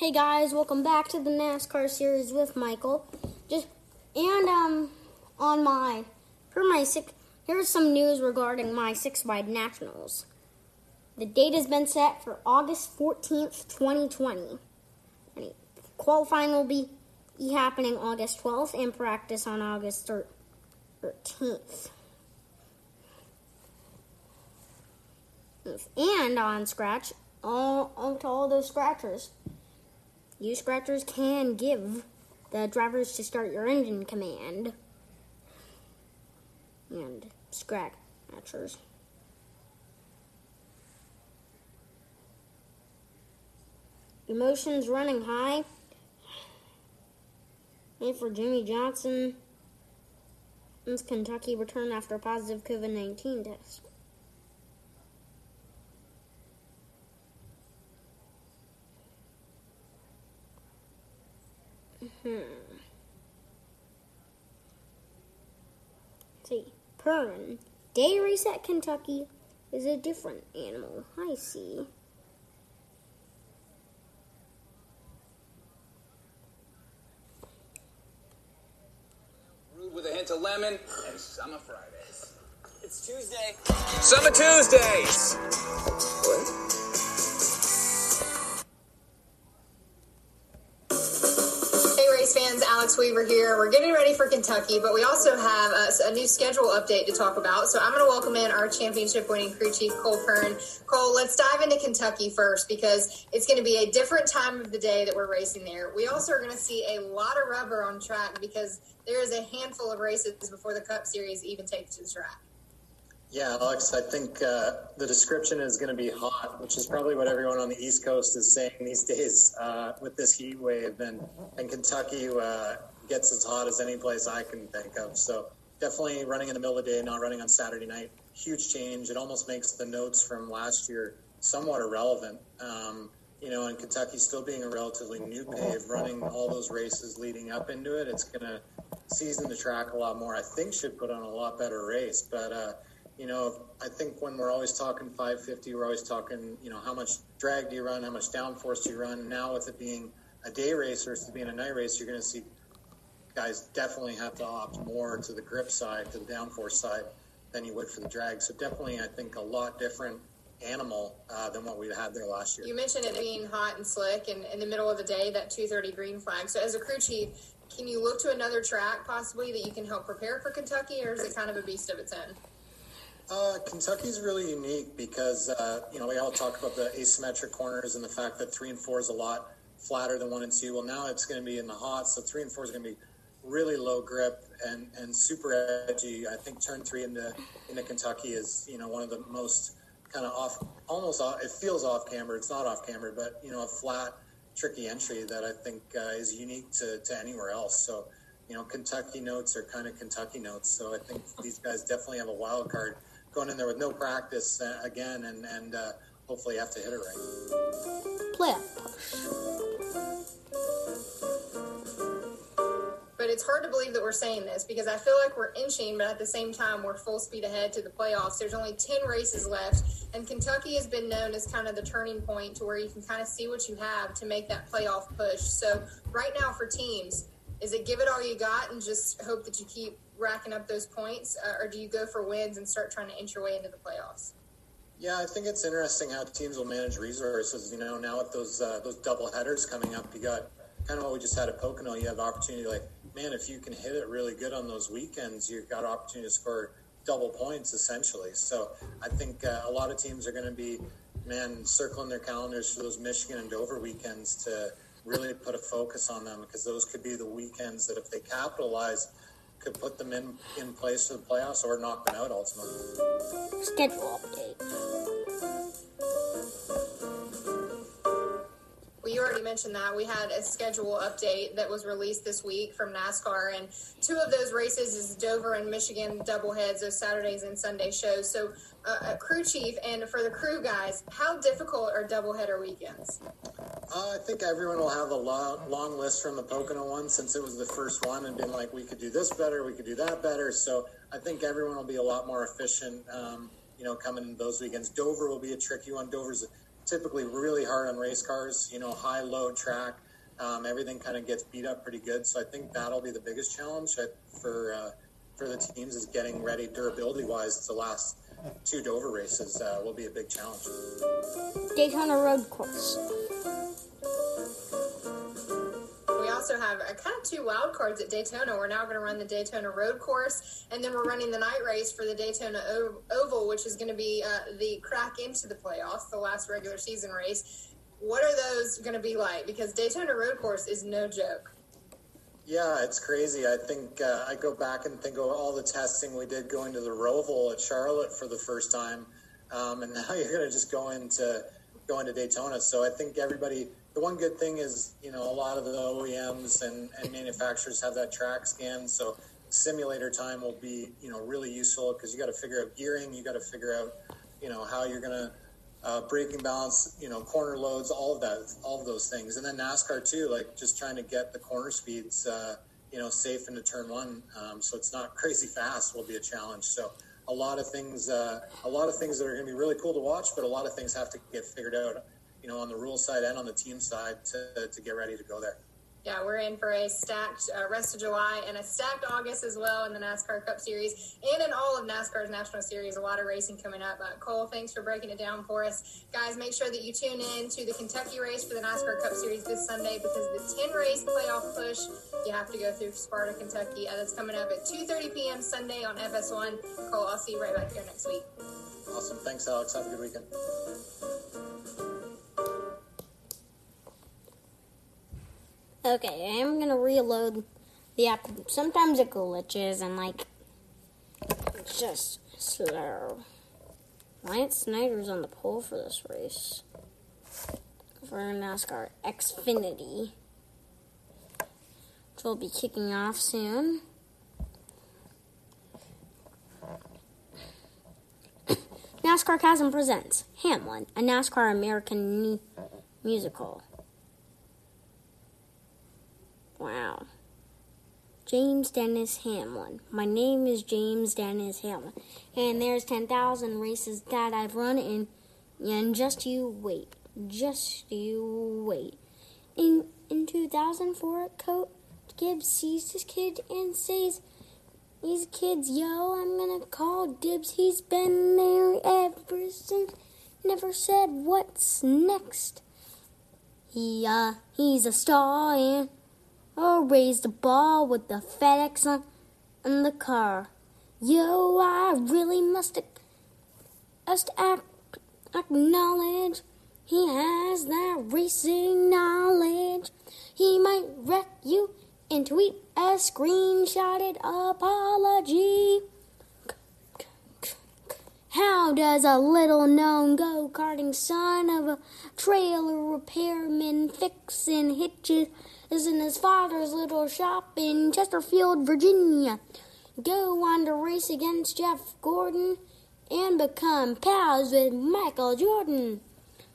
Hey guys, welcome back to the NASCAR series with Michael. Just and um on my for my six here's some news regarding my six wide nationals. The date has been set for August 14th, 2020. And qualifying will be happening August 12th and practice on August 13th. And on scratch, all, all to all those scratchers. You scratchers can give the drivers to start your engine command. And scratchers. Emotions running high. And for Jimmie Johnson. Kentucky returned after a positive COVID 19 test. Hmm. See, Pern. Day race at Kentucky is a different animal. I see. With a hint of lemon and summer Fridays. It's Tuesday. Summer Tuesdays. Alex Weaver here. We're getting ready for Kentucky, but we also have a, a new schedule update to talk about. So I'm going to welcome in our championship winning crew chief, Cole Pearn. Cole, let's dive into Kentucky first because it's going to be a different time of the day that we're racing there. We also are going to see a lot of rubber on track because there is a handful of races before the Cup Series even takes to the track. Yeah, Alex, I think uh, the description is going to be hot, which is probably what everyone on the East Coast is saying these days uh, with this heat wave. And, and Kentucky uh, gets as hot as any place I can think of. So definitely running in the middle of the day, not running on Saturday night. Huge change. It almost makes the notes from last year somewhat irrelevant. Um, you know, and Kentucky still being a relatively new pave, running all those races leading up into it, it's going to season the track a lot more. I think should put on a lot better race. But, uh, you know, I think when we're always talking 550, we're always talking, you know, how much drag do you run, how much downforce do you run. Now with it being a day race versus being a night race, you're going to see guys definitely have to opt more to the grip side, to the downforce side, than you would for the drag. So definitely, I think a lot different animal uh, than what we had there last year. You mentioned it being hot and slick and in the middle of the day, that 230 green flag. So as a crew chief, can you look to another track possibly that you can help prepare for Kentucky, or is it kind of a beast of its own? Uh, Kentucky's really unique because uh, you know we all talk about the asymmetric corners and the fact that three and four is a lot flatter than one and two. Well, now it's going to be in the hot, so three and four is going to be really low grip and, and super edgy. I think turn three into into Kentucky is you know one of the most kind of off, almost off. It feels off camber. It's not off camber, but you know a flat, tricky entry that I think uh, is unique to, to anywhere else. So you know Kentucky notes are kind of Kentucky notes. So I think these guys definitely have a wild card going in there with no practice uh, again, and and uh, hopefully have to hit it right. Play But it's hard to believe that we're saying this because I feel like we're inching, but at the same time, we're full speed ahead to the playoffs. There's only 10 races left, and Kentucky has been known as kind of the turning point to where you can kind of see what you have to make that playoff push. So, right now for teams, is it give it all you got and just hope that you keep racking up those points, uh, or do you go for wins and start trying to inch your way into the playoffs? Yeah, I think it's interesting how teams will manage resources. You know, now with those uh, those double headers coming up, you got kind of what we just had at Pocono. You have opportunity, like man, if you can hit it really good on those weekends, you've got opportunity to score double points essentially. So I think uh, a lot of teams are going to be man circling their calendars for those Michigan and Dover weekends to really put a focus on them because those could be the weekends that if they capitalize could put them in, in place for the playoffs or knock them out ultimately. Schedule update. You already mentioned that. We had a schedule update that was released this week from NASCAR, and two of those races is Dover and Michigan doubleheads, those Saturdays and Sunday shows. So, uh, a crew chief, and for the crew guys, how difficult are doubleheader weekends? Uh, I think everyone will have a long, long list from the Pocono one since it was the first one and been like, we could do this better, we could do that better. So I think everyone will be a lot more efficient, um, you know, coming in those weekends. Dover will be a tricky one. Dover's typically really hard on race cars. You know, high load track. Um, everything kind of gets beat up pretty good. So I think that'll be the biggest challenge for uh, for the teams is getting ready durability wise. The last two Dover races uh, will be a big challenge. Daytona Road Course. Also have a kind of two wild cards at Daytona. We're now going to run the Daytona Road Course, and then we're running the night race for the Daytona Oval, which is going to be uh, the crack into the playoffs, the last regular season race. What are those going to be like? Because Daytona Road Course is no joke. Yeah, it's crazy. I think uh, I go back and think of all the testing we did going to the Roval at Charlotte for the first time, um, and now you're going to just go into go into Daytona. So I think everybody. The one good thing is, you know, a lot of the OEMs and, and manufacturers have that track scan, so simulator time will be, you know, really useful because you got to figure out gearing, you got to figure out, you know, how you're going to uh, braking balance, you know, corner loads, all of that, all of those things, and then NASCAR too, like just trying to get the corner speeds, uh, you know, safe into turn one, um, so it's not crazy fast will be a challenge. So a lot of things, uh, a lot of things that are going to be really cool to watch, but a lot of things have to get figured out, you know, on the rule side and on the team side to to get ready to go there. Yeah, we're in for a stacked uh, rest of July and a stacked August as well in the NASCAR Cup Series and in all of NASCAR's National Series. A lot of racing coming up. Uh, Cole, thanks for breaking it down for us. Guys, make sure that you tune in to the Kentucky race for the NASCAR Cup Series this Sunday because the 10 race playoff push, you have to go through Sparta, Kentucky. Uh, that's coming up at 2.30 p.m. Sunday on FS1. Cole, I'll see you right back here next week. Awesome. Thanks, Alex. Have a good weekend. Okay, I'm gonna reload the app. Sometimes it glitches and like it's just slow. Wyatt Snyder's on the pole for this race for NASCAR Xfinity, which will be kicking off soon. NASCARcasm presents Hamlin, a NASCAR American musical. Wow. James Dennis Hamlin. My name is James Dennis Hamlin. And there's 10,000 races that I've run in. And just you wait. Just you wait. In in 2004, Coach Gibbs sees this kid and says, These kids, yo, I'm gonna call Dibs. He's been there ever since. Never said what's next. He, uh, he's a star and or raise the ball with the FedEx on, on the car. Yo, I really must, must ac- acknowledge he has that racing knowledge. He might wreck you and tweet a screenshotted apology. How does a little known go karting son of a trailer repairman fixin' hitches is in his father's little shop in Chesterfield, Virginia. Go on to race against Jeff Gordon and become pals with Michael Jordan.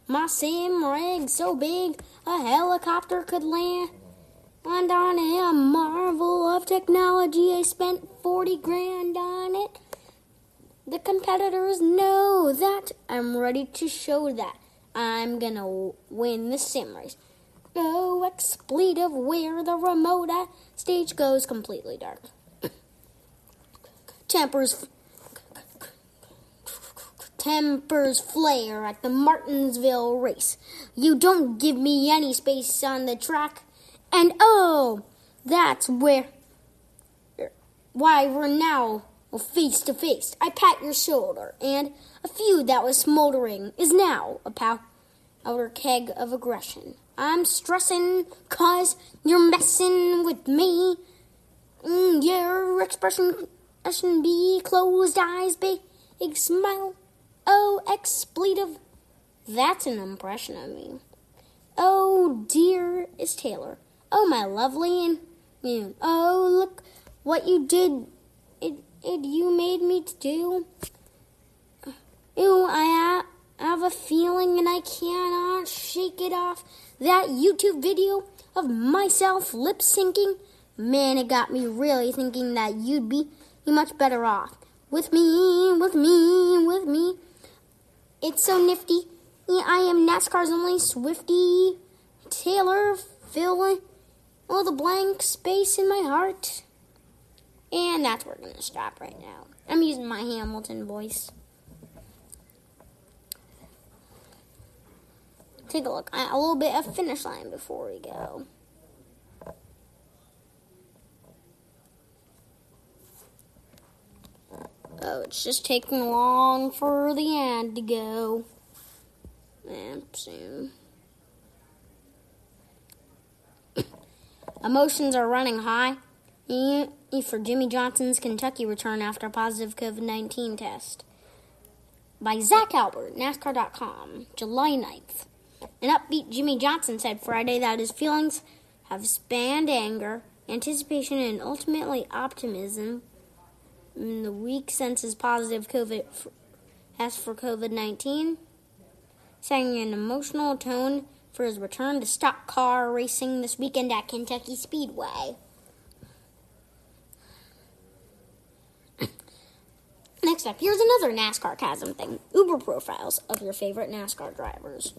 My sim rig so big a helicopter could land. And on a marvel of technology, I spent 40 grand on it. The competitors know that. I'm ready to show that. I'm gonna win the sim race. Go expletive where the remote stage goes completely dark. Tempers tempers flare at the Martinsville race. You don't give me any space on the track. And oh, that's where why we're now face to face. I pat your shoulder, and a feud that was smoldering is now a powder keg of aggression. I'm stressing cause you're messing with me. Mm, your expression expression be closed eyes, big, smile. Oh, expletive. That's an impression of me. Oh dear, is Taylor. Oh my lovely and you. Oh look what you did. It it you made me do. Ew, I have a feeling and I cannot shake it off. That YouTube video of myself lip syncing, man, it got me really thinking that you'd be much better off with me, with me, with me. It's so nifty I am NASCAR's only Swifty Taylor filling all the blank space in my heart. And that's where we're going to stop right now. I'm using my Hamilton voice. Take a look at a little bit of finish line before we go. Oh, it's just taking long for the ad to go. And soon. Emotions are running high for Jimmie Johnson's Kentucky return after a positive COVID 19 test. By Zach Albert, NASCAR.com, July 9th. An upbeat Jimmie Johnson said Friday that his feelings have spanned anger, anticipation, and ultimately optimism in the week since his positive COVID test for COVID 19, setting an emotional tone for his return to stock car racing this weekend at Kentucky Speedway. Next up, here's another NASCARcasm thing Uber profiles of your favorite NASCAR drivers.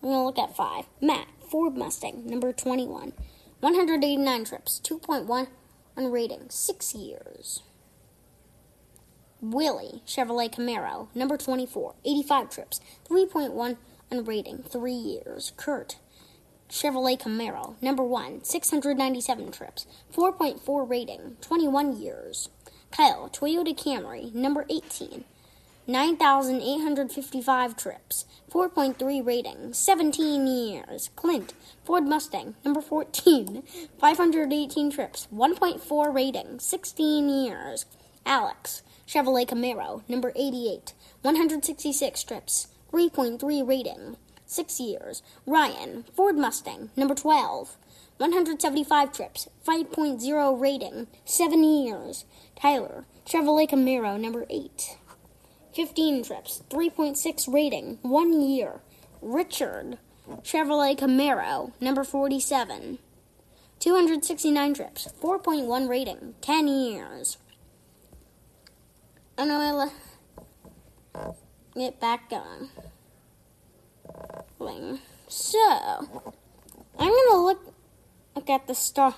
We're going to look at five. Matt, Ford Mustang, number 21. 189 trips, 2.1 on rating, 6 years. Willie, Chevrolet Camaro, number 24. 85 trips, 3.1 on rating, 3 years. Kurt, Chevrolet Camaro, number 1. 697 trips, 4.4 rating, 21 years. Kyle, Toyota Camry, number 18. 9,855 trips, 4.3 rating, 17 years. Clint, Ford Mustang, number 14, 518 trips, 1.4 rating, 16 years. Alex, Chevrolet Camaro, number 88, 166 trips, 3.3 rating, 6 years. Ryan, Ford Mustang, number 12, 175 trips, 5.0 rating, 7 years. Tyler, Chevrolet Camaro, number 8. 15 trips, 3.6 rating, 1 year. Richard, Chevrolet Camaro, number 47. 269 trips, 4.1 rating, 10 years. And I'll get back going. So, I'm to look, look at the star.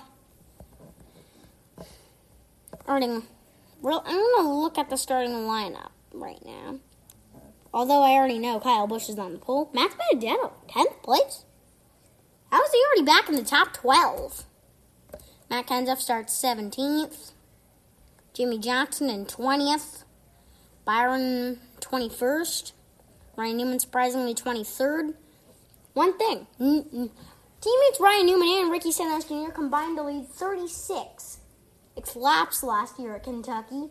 Starting, well, I'm to look at the starting lineup right now. Although I already know Kyle Busch is on the pole. Matt DiBenedetto, 10th place? How is he already back in the top 12? Matt Kenseth starts 17th. Jimmie Johnson in 20th. Byron 21st. Ryan Newman surprisingly 23rd. One thing. Teammates Ryan Newman and Ricky Stenhouse Jr. combined to lead 36 laps last year at Kentucky.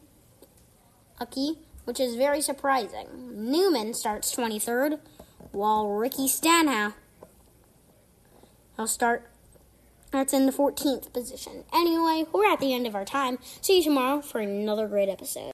Kentucky which is very surprising. Newman starts 23rd, while Ricky Stenhouse will start that's in the 14th position. Anyway, we're at the end of our time. See you tomorrow for another great episode.